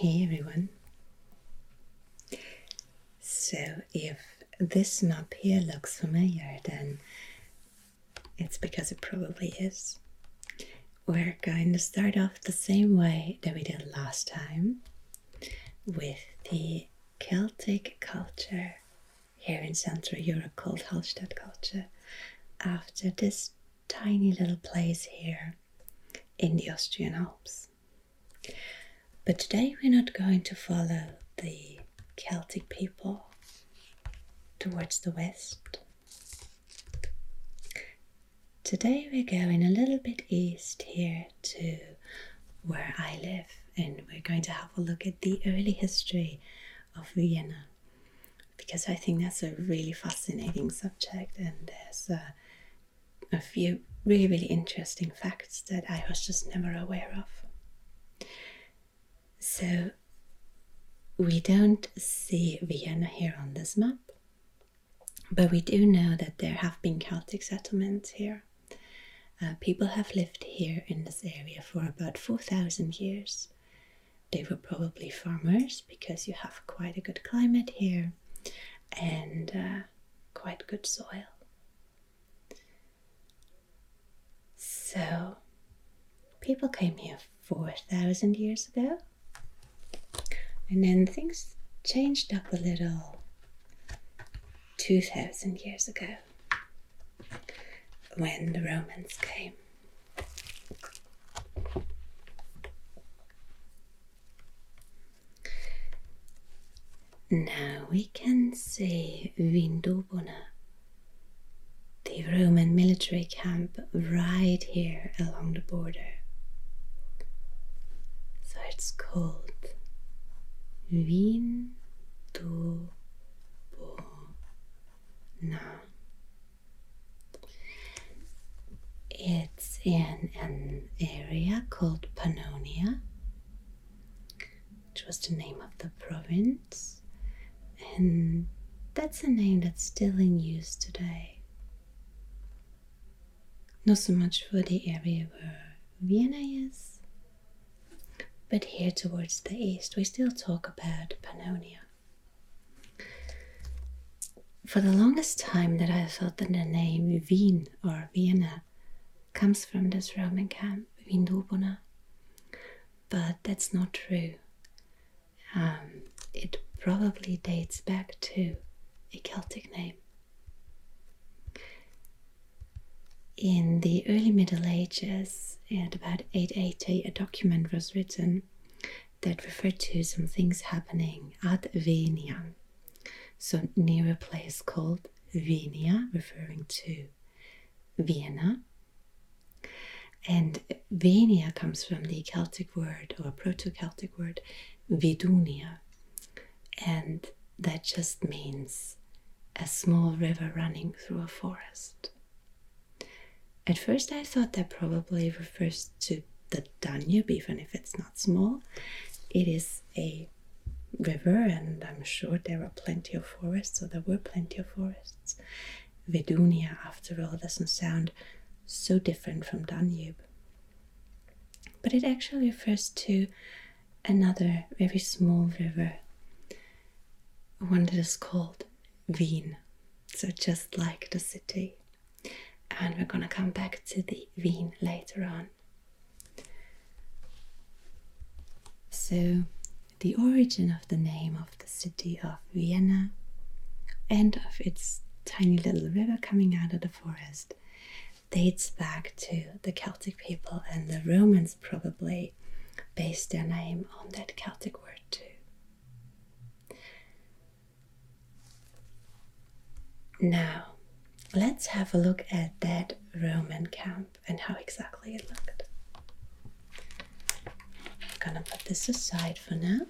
Hey everyone. So, if this map here looks familiar, then it's because it probably is. We're going to start off the same way that we did last time with the Celtic culture here in Central Europe called Hallstatt culture after this tiny little place here in the Austrian Alps. But today we're not going to follow the Celtic people towards the west. Today we're going a little bit east here to where I live, and we're going to have a look at the early history of Vienna because I think that's a really fascinating subject, and there's a, a few really, really interesting facts that I was just never aware of. So, we don't see Vienna here on this map, but we do know that there have been Celtic settlements here. Uh, people have lived here in this area for about 4,000 years. They were probably farmers because you have quite a good climate here and uh, quite good soil. So, people came here 4,000 years ago, and then things changed up a little 2,000 years ago when the Romans came. Now we can see Vindobona, the Roman military camp right here along the border. So it's called Vindobona. It's in an area called Pannonia, which was the name of the province and that's a name that's still in use today. Not so much for the area where Vienna is, but here towards the east, we still talk about Pannonia. For the longest time, that I thought that the name Wien or Vienna comes from this Roman camp, Vindobona, but that's not true. Um, it probably dates back to a Celtic name. In the early Middle Ages, at about 880, a document was written that referred to some things happening at Wenia, so near a place called Wenia, referring to Vienna. And Wenia comes from the Celtic word or Proto Celtic word Vedunia, and that just means a small river running through a forest. At first, I thought that probably refers to the Danube, even if it's not small. It is a river, and I'm sure there are plenty of forests, so there were plenty of forests. Vedunia, after all, doesn't sound so different from Danube. But it actually refers to another very small river one that is called Wien. So just like the city. And we're gonna come back to the Wien later on. So the origin of the name of the city of Vienna and of its tiny little river coming out of the forest dates back to the Celtic people, and the Romans probably based their name on that Celtic word too. Now, let's have a look at that Roman camp and how exactly it looked. I'm gonna put this aside for now.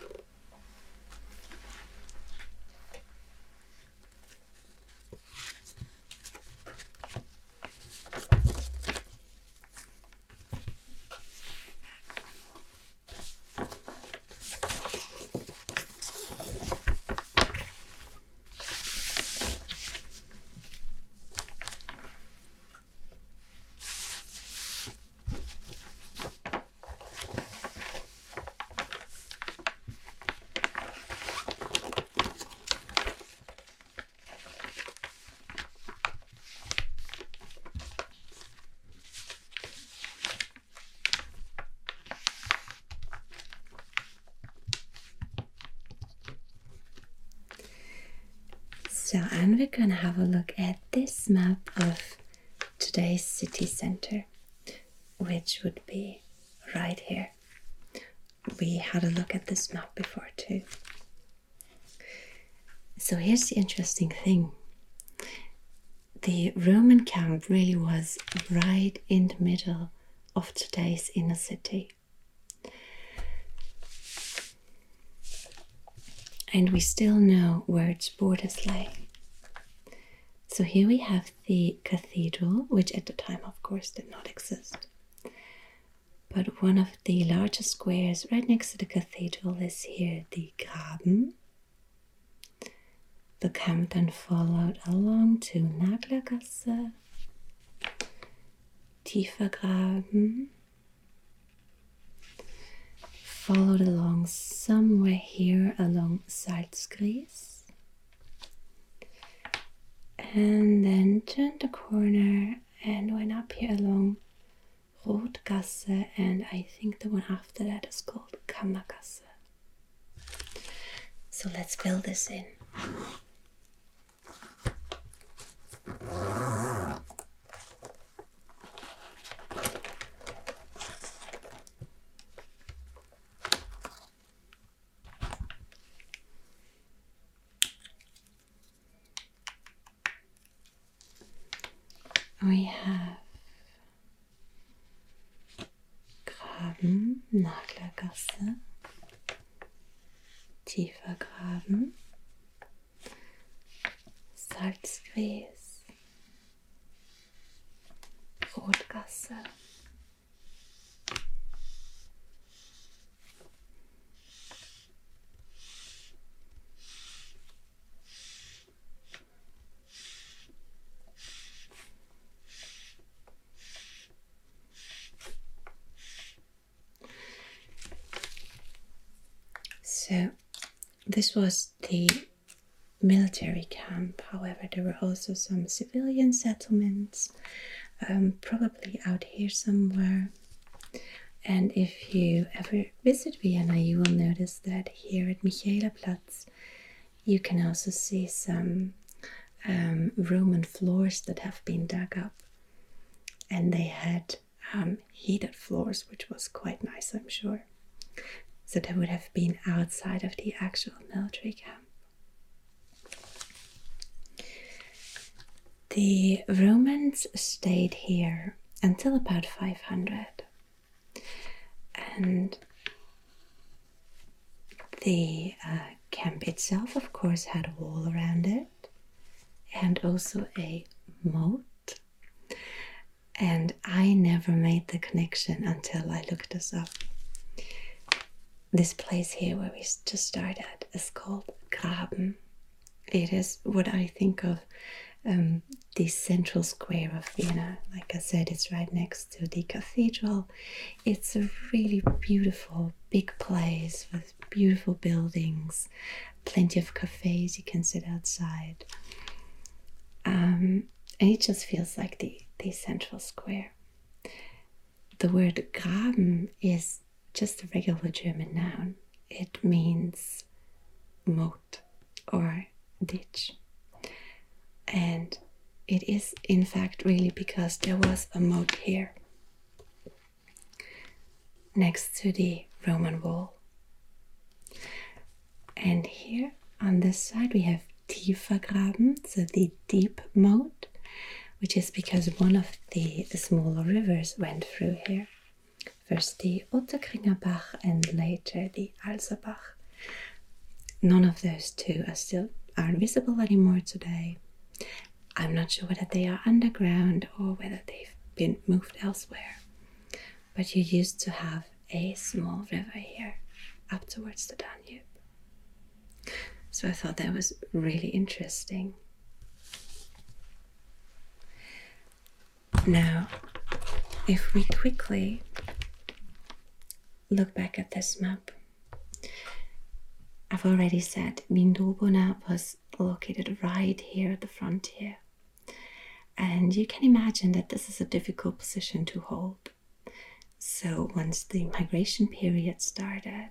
So, and we're gonna have a look at this map of today's city center, which would be right here. We had a look at this map before too. So, here's the interesting thing the Roman camp really was right in the middle of today's inner city. And we still know where its borders lay. So here we have the cathedral, which at the time, of course, did not exist. But one of the largest squares right next to the cathedral is here the Graben. The camp then followed along to Naglergasse, Tiefergraben, followed along somewhere here along Salzgries, and then turned the corner and went up here along Rotgasse, and I think the one after that is called Kramergasse. So let's fill this in. We have Graben, Naglergasse, tiefer Graben, Salzgries, Rotgasse. So, this was the military camp. However, there were also some civilian settlements, um, probably out here somewhere. And if you ever visit Vienna, you will notice that here at Michaelerplatz, you can also see some um, Roman floors that have been dug up. And they had um, heated floors, which was quite nice, I'm sure. So they would have been outside of the actual military camp. The Romans stayed here until about 500. And the uh, camp itself, of course, had a wall around it and also a moat. And I never made the connection until I looked this up. This place here where we just started is called Graben. It is what I think of um, the central square of Vienna. Like I said, it's right next to the cathedral. It's a really beautiful, big place with beautiful buildings, plenty of cafes you can sit outside. Um, and it just feels like the, the central square. The word Graben is just a regular German noun. It means moat or ditch. And it is, in fact, really because there was a moat here next to the Roman wall. And here on this side we have Tiefergraben, so the deep moat, which is because one of the smaller rivers went through here. First the Ottakringer Bach and later the Alserbach. None of those two are still aren't visible anymore today. I'm not sure whether they are underground or whether they've been moved elsewhere. But you used to have a small river here up towards the Danube. So I thought that was really interesting. Now, if we quickly look back at this map, I've already said Vindobona was located right here at the frontier. And you can imagine that this is a difficult position to hold. So, once the migration period started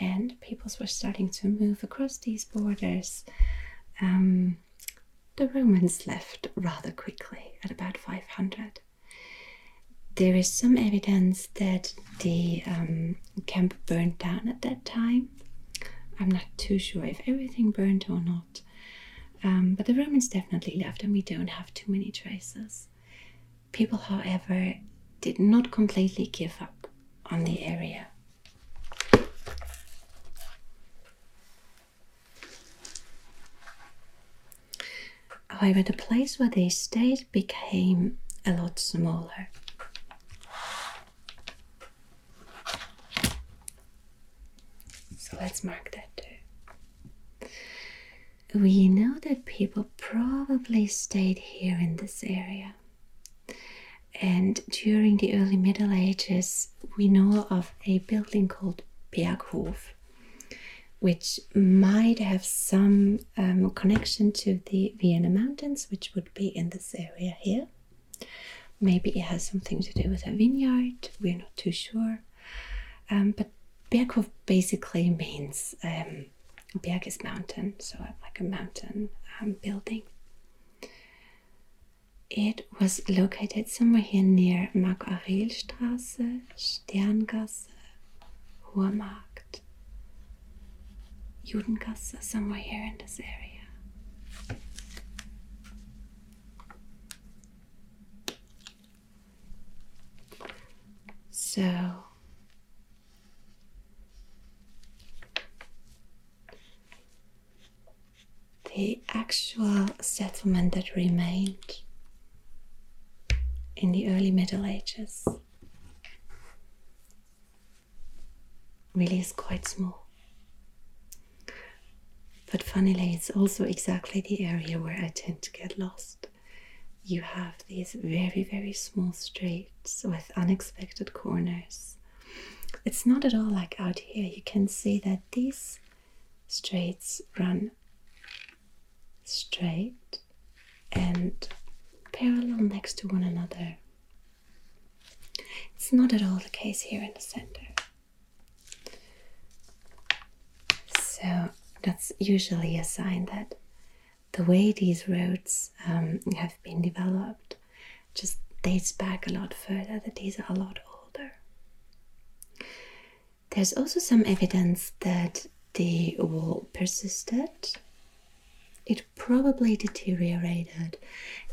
and peoples were starting to move across these borders, um, the Romans left rather quickly at about 500. There is some evidence that the um, camp burned down at that time. I'm not too sure if everything burned or not. Um, but the Romans definitely left, and we don't have too many traces. People, however, did not completely give up on the area. However, the place where they stayed became a lot smaller. So let's mark that too. We know that people probably stayed here in this area. And during the early Middle Ages, we know of a building called Berghof, which might have some um, connection to the Vienna Mountains, which would be in this area here. Maybe it has something to do with a vineyard, we're not too sure. Um, but Berghof basically means um, Berg is mountain, so like a mountain um, building. It was located somewhere here near Mark-Aurel-Straße, Sterngasse, Hoher Markt, Judengasse, somewhere here in this area. So the actual settlement that remained in the early Middle Ages really is quite small. But funnily, it's also exactly the area where I tend to get lost. You have these very, very small streets with unexpected corners. It's not at all like out here. You can see that these streets run straight and parallel next to one another. It's not at all the case here in the center. So that's usually a sign that the way these roads um, have been developed just dates back a lot further, that these are a lot older. There's also some evidence that the wall persisted. It probably deteriorated.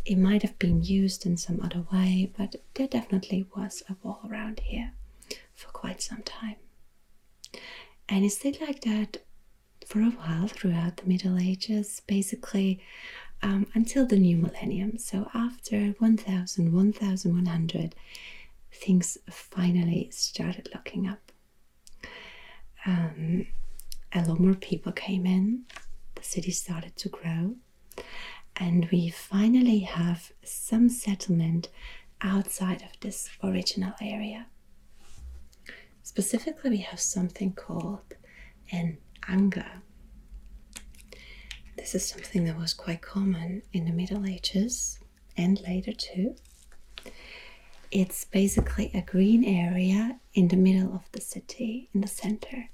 It might have been used in some other way, but there definitely was a wall around here for quite some time. And it stayed like that for a while throughout the Middle Ages, basically um, until the new millennium. So after 1000, 1100, things finally started looking up. Um, a lot more people came in, the city started to grow, and we finally have some settlement outside of this original area. Specifically, we have something called an Anger. This is something that was quite common in the Middle Ages and later too. It's basically a green area in the middle of the city, in the center.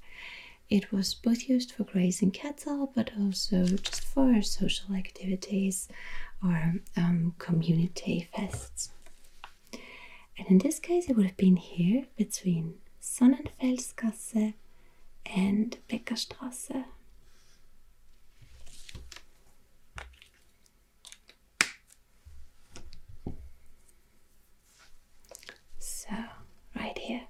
It was both used for grazing cattle but also just for social activities or um, community fests. And in this case, it would have been here between Sonnenfelsgasse and Bäckerstraße. So, right here.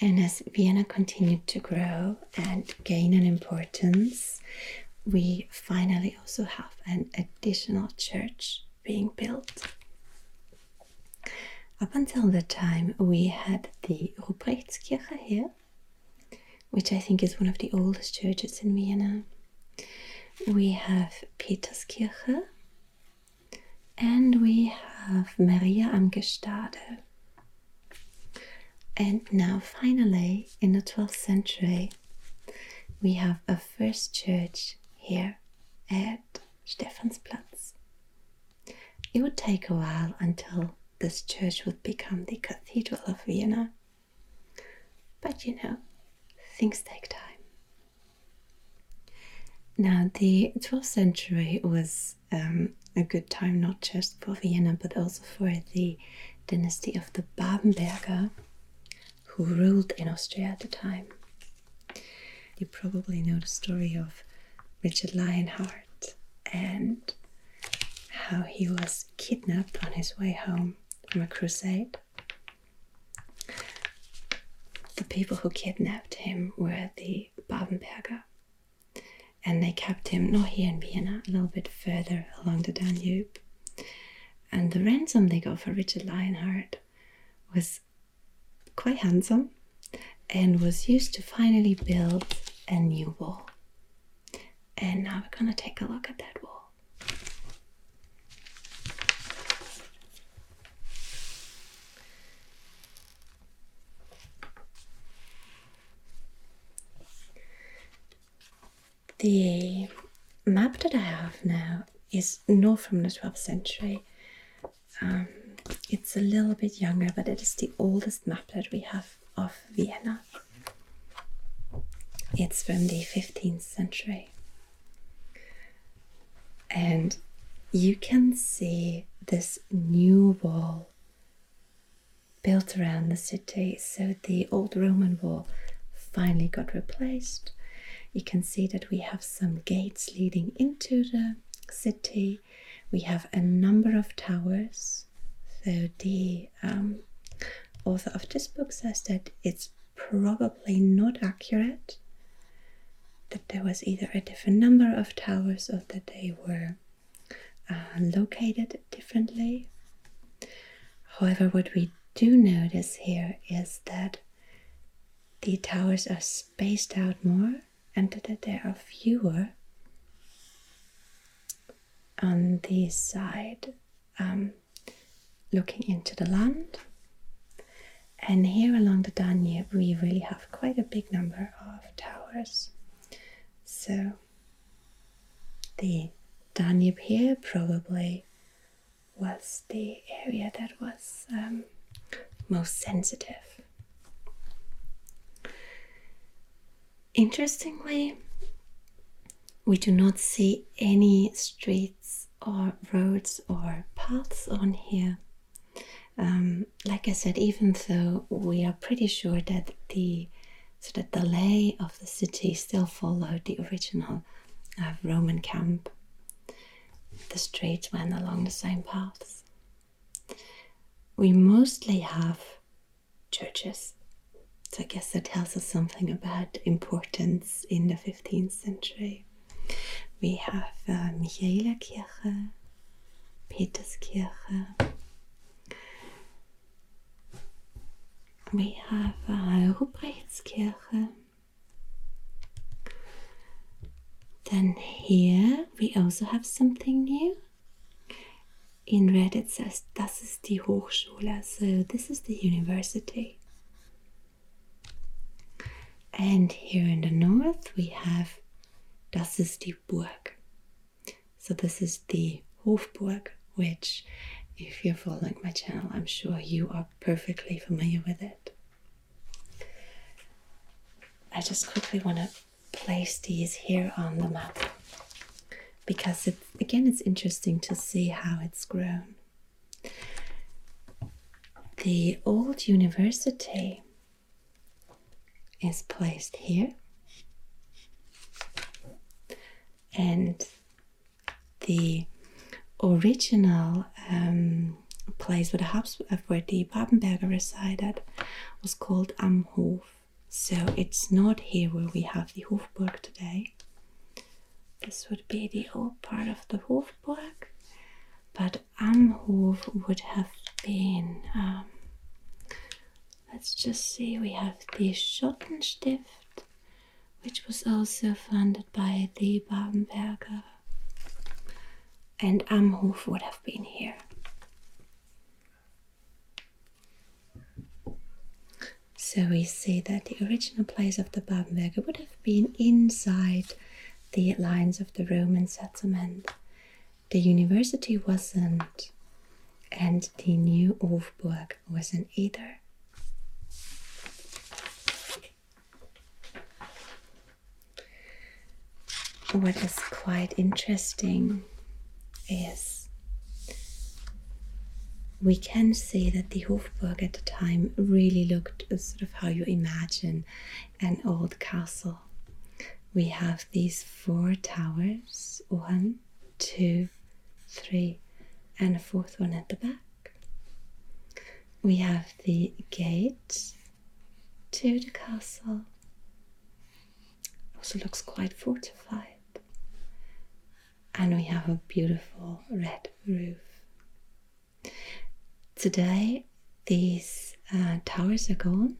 And as Vienna continued to grow and gain in importance, we finally also have an additional church being built. Up until that time, we had the Ruprechtskirche here, which I think is one of the oldest churches in Vienna. We have Peterskirche, and we have Maria am Gestade. And now, finally, in the 12th century, we have a first church here at Stephansplatz. It would take a while until this church would become the Cathedral of Vienna. But you know, things take time. Now, the 12th century was um, a good time not just for Vienna but also for the dynasty of the Babenberger who ruled in Austria at the time. You probably know the story of Richard Lionheart and how he was kidnapped on his way home from a crusade. The people who kidnapped him were the Babenberger, and they kept him not here in Vienna, a little bit further along the Danube. And the ransom they got for Richard Lionheart was quite handsome and was used to finally build a new wall. And now we're gonna take a look at that wall. The map that I have now is not from the 12th century. Um, it's a little bit younger, but it is the oldest map that we have of Vienna. It's from the 15th century. And you can see this new wall built around the city. So the old Roman wall finally got replaced. You can see that we have some gates leading into the city. We have a number of towers. So the um, author of this book says that it's probably not accurate that there was either a different number of towers or that they were uh, located differently. However, what we do notice here is that the towers are spaced out more and that there are fewer on the side um, looking into the land. And here along the Danube, we really have quite a big number of towers. So the Danube here probably was the area that was um, most sensitive. Interestingly, we do not see any streets or roads or paths on here. Um, like I said, even though we are pretty sure that the so the lay of the city still followed the original uh, Roman camp. The streets went along the same paths. We mostly have churches. So I guess that tells us something about importance in the 15th century. We have uh, Michaelerkirche, Peterskirche, we have uh, Ruprechtskirche. Then here we also have something new. In red it says Das ist die Hochschule, so this is the university. And here in the north we have Das ist die Burg. So this is the Hofburg, which if you're following my channel, I'm sure you are perfectly familiar with it. I just quickly want to place these here on the map because again it's interesting to see how it's grown. The old university is placed here and the original um, place where the Habs- uh, where the Babenberger resided was called Am Hof. So it's not here where we have the Hofburg today. This would be the old part of the Hofburg, but Am Hof would have been. Um, let's just see. We have the Schottenstift, which was also funded by the Babenberger and Amhof would have been here. So we see that the original place of the Babenberger would have been inside the lines of the Roman settlement. The university wasn't, and the new Hofburg wasn't either. what is quite interesting is we can see that the Hofburg at the time really looked sort of how you imagine an old castle. We have these four towers one, two, three, and a fourth one at the back. We have the gate to the castle. Also looks quite fortified. And we have a beautiful red roof. Today, these uh, towers are gone,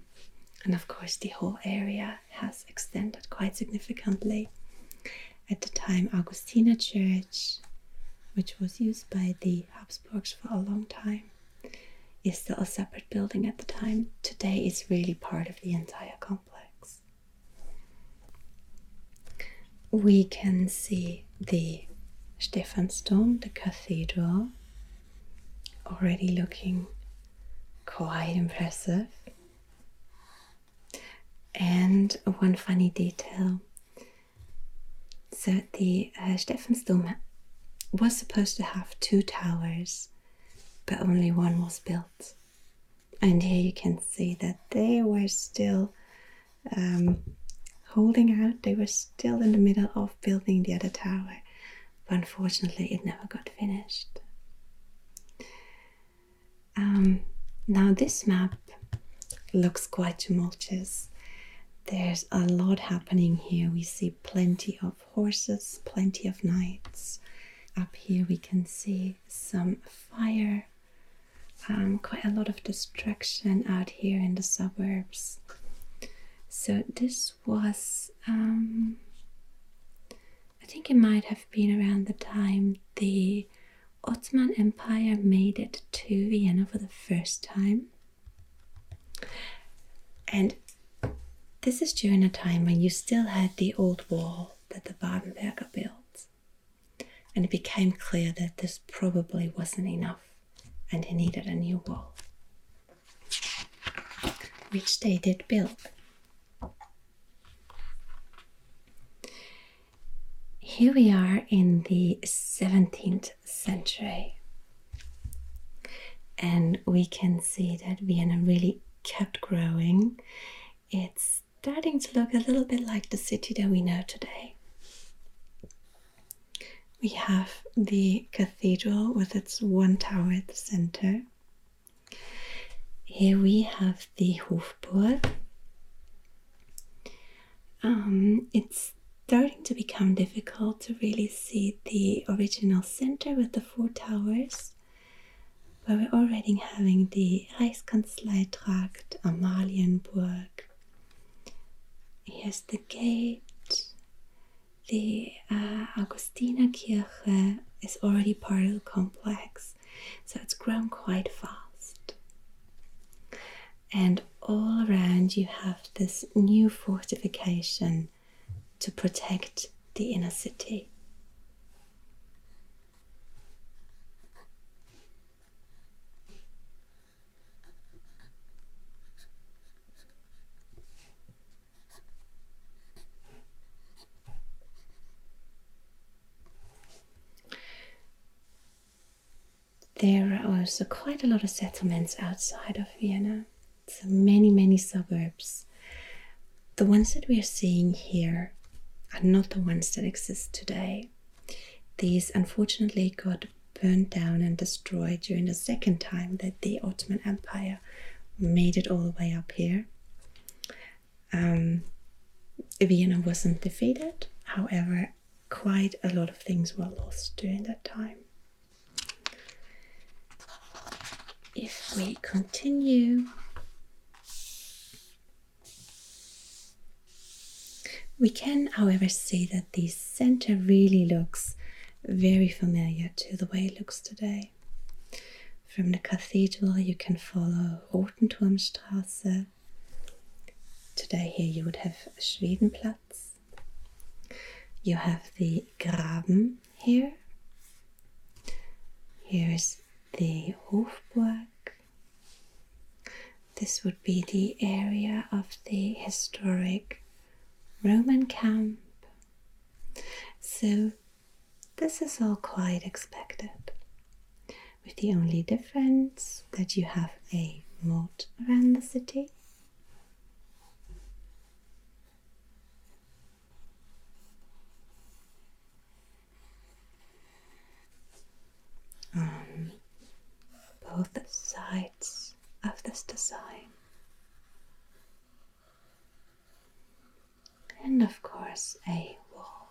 and of course, the whole area has extended quite significantly. At the time, Augustiner Church, which was used by the Habsburgs for a long time, is still a separate building at the time. Today, it's really part of the entire complex. We can see the Stephansdom, the cathedral, already looking quite impressive. And one funny detail so, the uh, Stephansdom was supposed to have two towers, but only one was built. And here you can see that they were still um, holding out, they were still in the middle of building the other tower, but unfortunately, it never got finished. Um, now, this map looks quite tumultuous. There's a lot happening here. We see plenty of horses, plenty of knights. Up here, we can see some fire, um, quite a lot of destruction out here in the suburbs. So, this was, um, I think it might have been around the time the Ottoman Empire made it to Vienna for the first time. And this is during a time when you still had the old wall that the Babenberger built. And it became clear that this probably wasn't enough and he needed a new wall, which they did build. Here we are in the 17th century, and we can see that Vienna really kept growing. It's starting to look a little bit like the city that we know today. We have the cathedral with its one tower at the center. Here we have the Hofburg. Um, it's starting to become difficult to really see the original center with the four towers. But we're already having the Reichskanzleitrakt, Amalienburg. Here's the gate. The uh, Augustinerkirche is already part of the complex, so it's grown quite fast. And all around you have this new fortification to protect the inner city. There are also quite a lot of settlements outside of Vienna. So many, many suburbs. The ones that we are seeing here are not the ones that exist today. These unfortunately got burned down and destroyed during the second time that the Ottoman Empire made it all the way up here. Um, Vienna wasn't defeated, however, quite a lot of things were lost during that time. If we continue We can, however, see that the center really looks very familiar to the way it looks today. From the cathedral, you can follow Rotenturmstraße. Today, here you would have Schwedenplatz. You have the Graben here. Here is the Hofburg. This would be the area of the historic Roman camp. So, this is all quite expected, with the only difference that you have a moat around the city. On both sides of this design. And of course, a wall.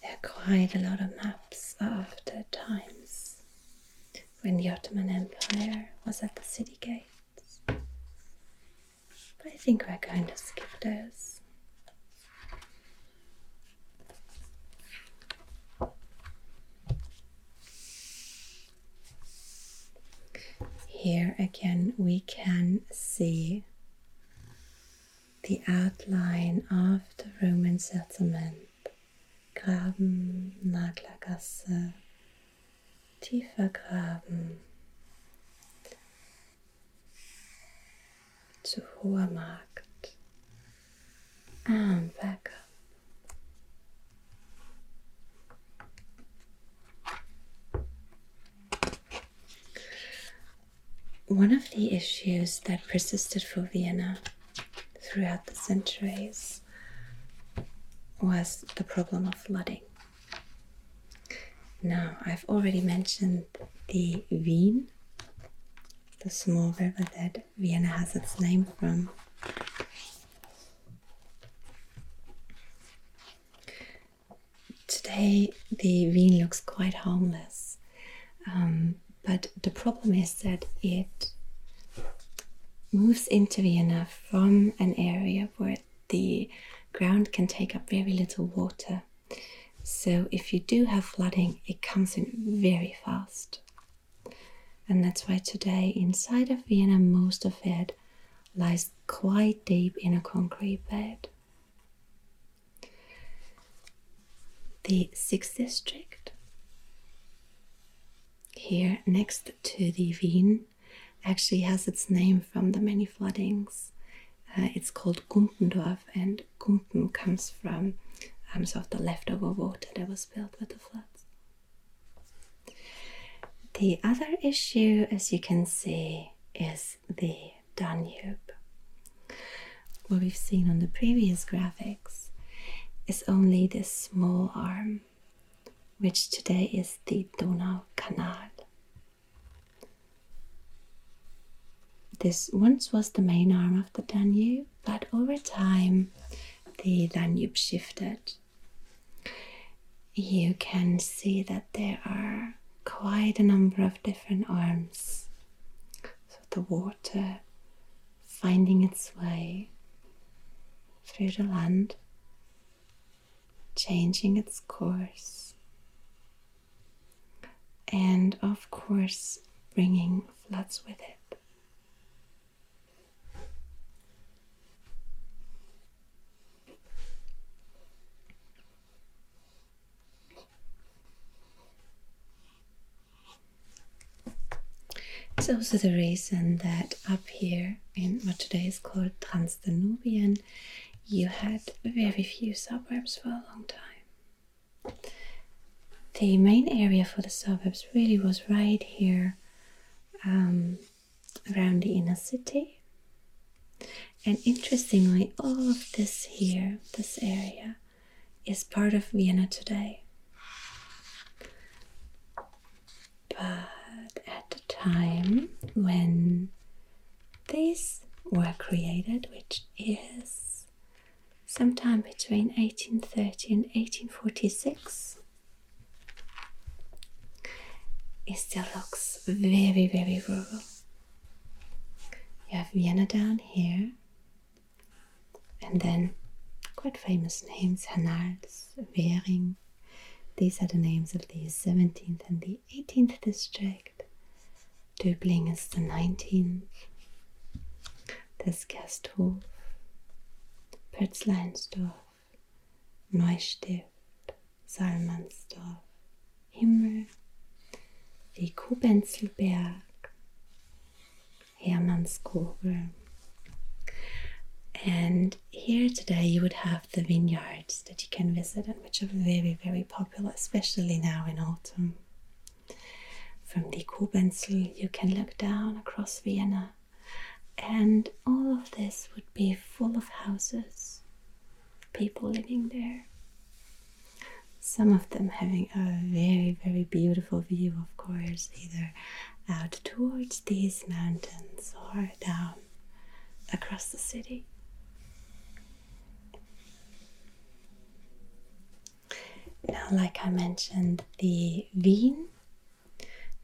There are quite a lot of maps of the times when the Ottoman Empire was at the city gates. I think we're going to skip those. Here again, we can see the outline of the Roman settlement. Graben, Naglergasse, tiefer Graben zu Hoher Markt and back up. One of the issues that persisted for Vienna throughout the centuries was the problem of flooding. Now, I've already mentioned the Wien, the small river that Vienna has its name from. Today, the Wien looks quite harmless, um, but the problem is that it moves into Vienna from an area where the ground can take up very little water. So if you do have flooding, it comes in very fast. And that's why today, inside of Vienna, most of it lies quite deep in a concrete bed. The 6th district, here next to the Wien, actually has its name from the many floodings. Uh, it's called Gumpendorf, and Gumpen comes from um, sort of the leftover water that was spilled with the floods. The other issue, as you can see, is the Danube. What we've seen on the previous graphics is only this small arm, which today is the Donau Canal. This once was the main arm of the Danube, but over time the Danube shifted. You can see that there are quite a number of different arms. So the water finding its way through the land, changing its course, and of course, bringing floods with it. It's also the reason that up here in what today is called Transdanubian, you had very few suburbs for a long time. The main area for the suburbs really was right here um, around the inner city. And interestingly, all of this here, this area, is part of Vienna today. But time when these were created, which is sometime between 1830 and 1846, it still looks very, very rural. You have Vienna down here, and then quite famous names Hernals, Währing. These are the names of the 17th and the 18th district. Döbling is the 19th. There's Gasthof, Pötzleinsdorf, Neustift, Salmannsdorf, Himmel, the Cobenzlberg, Hermannskogel. And here today you would have the vineyards that you can visit and which are very, very popular, especially now in autumn. From the Cobenzl, you can look down across Vienna, and all of this would be full of houses, people living there. Some of them having a very, very beautiful view, of course, either out towards these mountains or down across the city. Now, like I mentioned, the Wien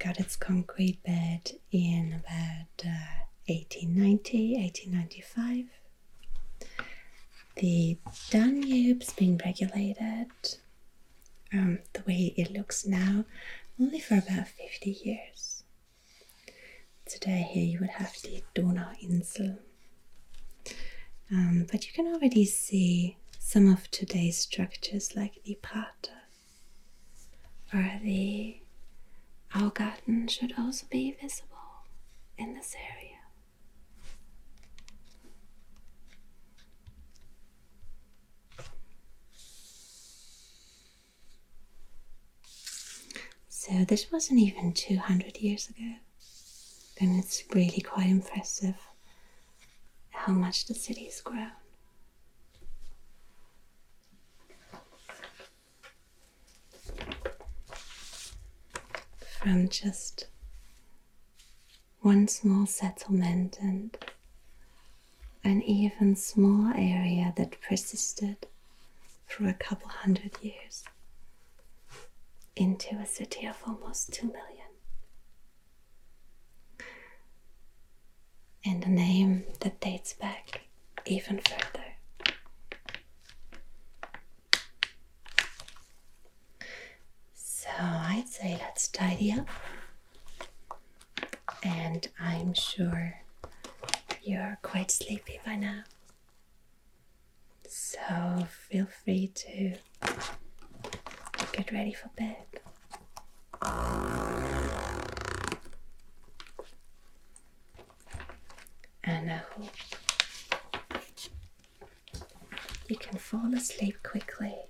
got its concrete bed in about 1890, uh, 1895. The Danube's been regulated um, the way it looks now only for about 50 years. Today, here you would have the Donauinsel. Um, but you can already see some of today's structures like the Prater or the Augarten should also be visible in this area. So this wasn't even 200 years ago. And it's really quite impressive how much the city's grown. From just one small settlement and an even smaller area that persisted for a couple hundred years into a city of almost 2 million. And a name that dates back even further. So Say let's tidy up. And I'm sure you're quite sleepy by now. So feel free to get ready for bed. And I hope you can fall asleep quickly.